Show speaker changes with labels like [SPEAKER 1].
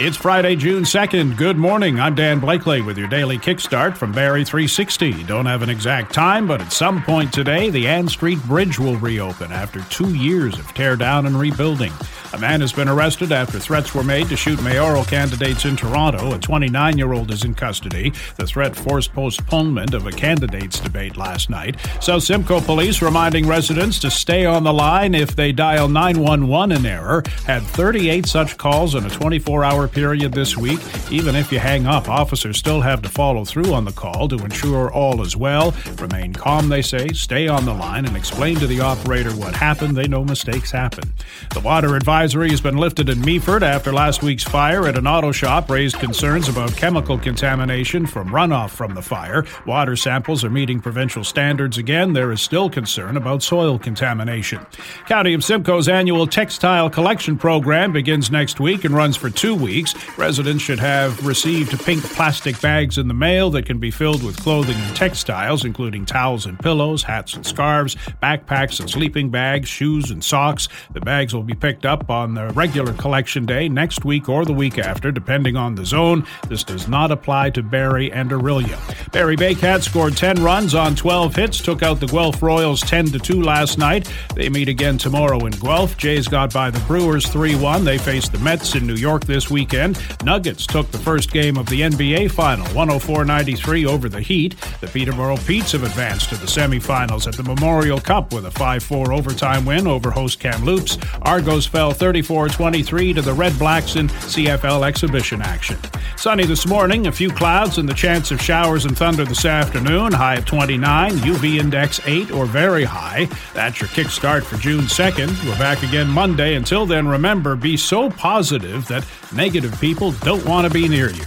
[SPEAKER 1] It's Friday, June 2nd. Good morning. I'm Dan Blakely with your daily kickstart from Barrie 360. Don't have an exact time, but at some point today, the Anne Street Bridge will reopen after two years of tear down and rebuilding. A man has been arrested after threats were made to shoot mayoral candidates in Toronto. A 29 year old is in custody. The threat forced postponement of a candidates debate last night. South Simcoe police reminding residents to stay on the line if they dial 911 in error. Had 38 such calls in a 24 hour period this week. Even if you hang up, officers still have to follow through on the call to ensure all is well. Remain calm, they say. Stay on the line and explain to the operator what happened. They know mistakes happen. The water advisory advisory has been lifted in Meaford after last week's fire at an auto shop raised concerns about chemical contamination from runoff from the fire. Water samples are meeting provincial standards again. There is still concern about soil contamination. County of Simcoe's annual textile collection program begins next week and runs for two weeks. Residents should have received pink plastic bags in the mail that can be filled with clothing and textiles, including towels and pillows, hats and scarves, backpacks and sleeping bags, shoes and socks. The bags will be picked up on the regular collection day next week or the week after, depending on the zone. This does not apply to Barrie and Orillia. Barrie Baycats scored 10 runs on 12 hits, took out the Guelph Royals 10 2 last night. They meet again tomorrow in Guelph. Jays got by the Brewers 3 1. They face the Mets in New York this weekend. Nuggets took the first game of the NBA final 104 93 over the Heat. The Peterborough Petes have advanced to the semifinals at the Memorial Cup with a 5 4 overtime win over host Kamloops. Argos fell 34 23 to the Redblacks in CFL exhibition action. Sunny this morning, a few clouds and the chance of showers and thunder this afternoon, high of 29, UV index 8 or very high. That's your kickstart for June 2nd. We're back again Monday. Until then, remember, be so positive that negative people don't want to be near you.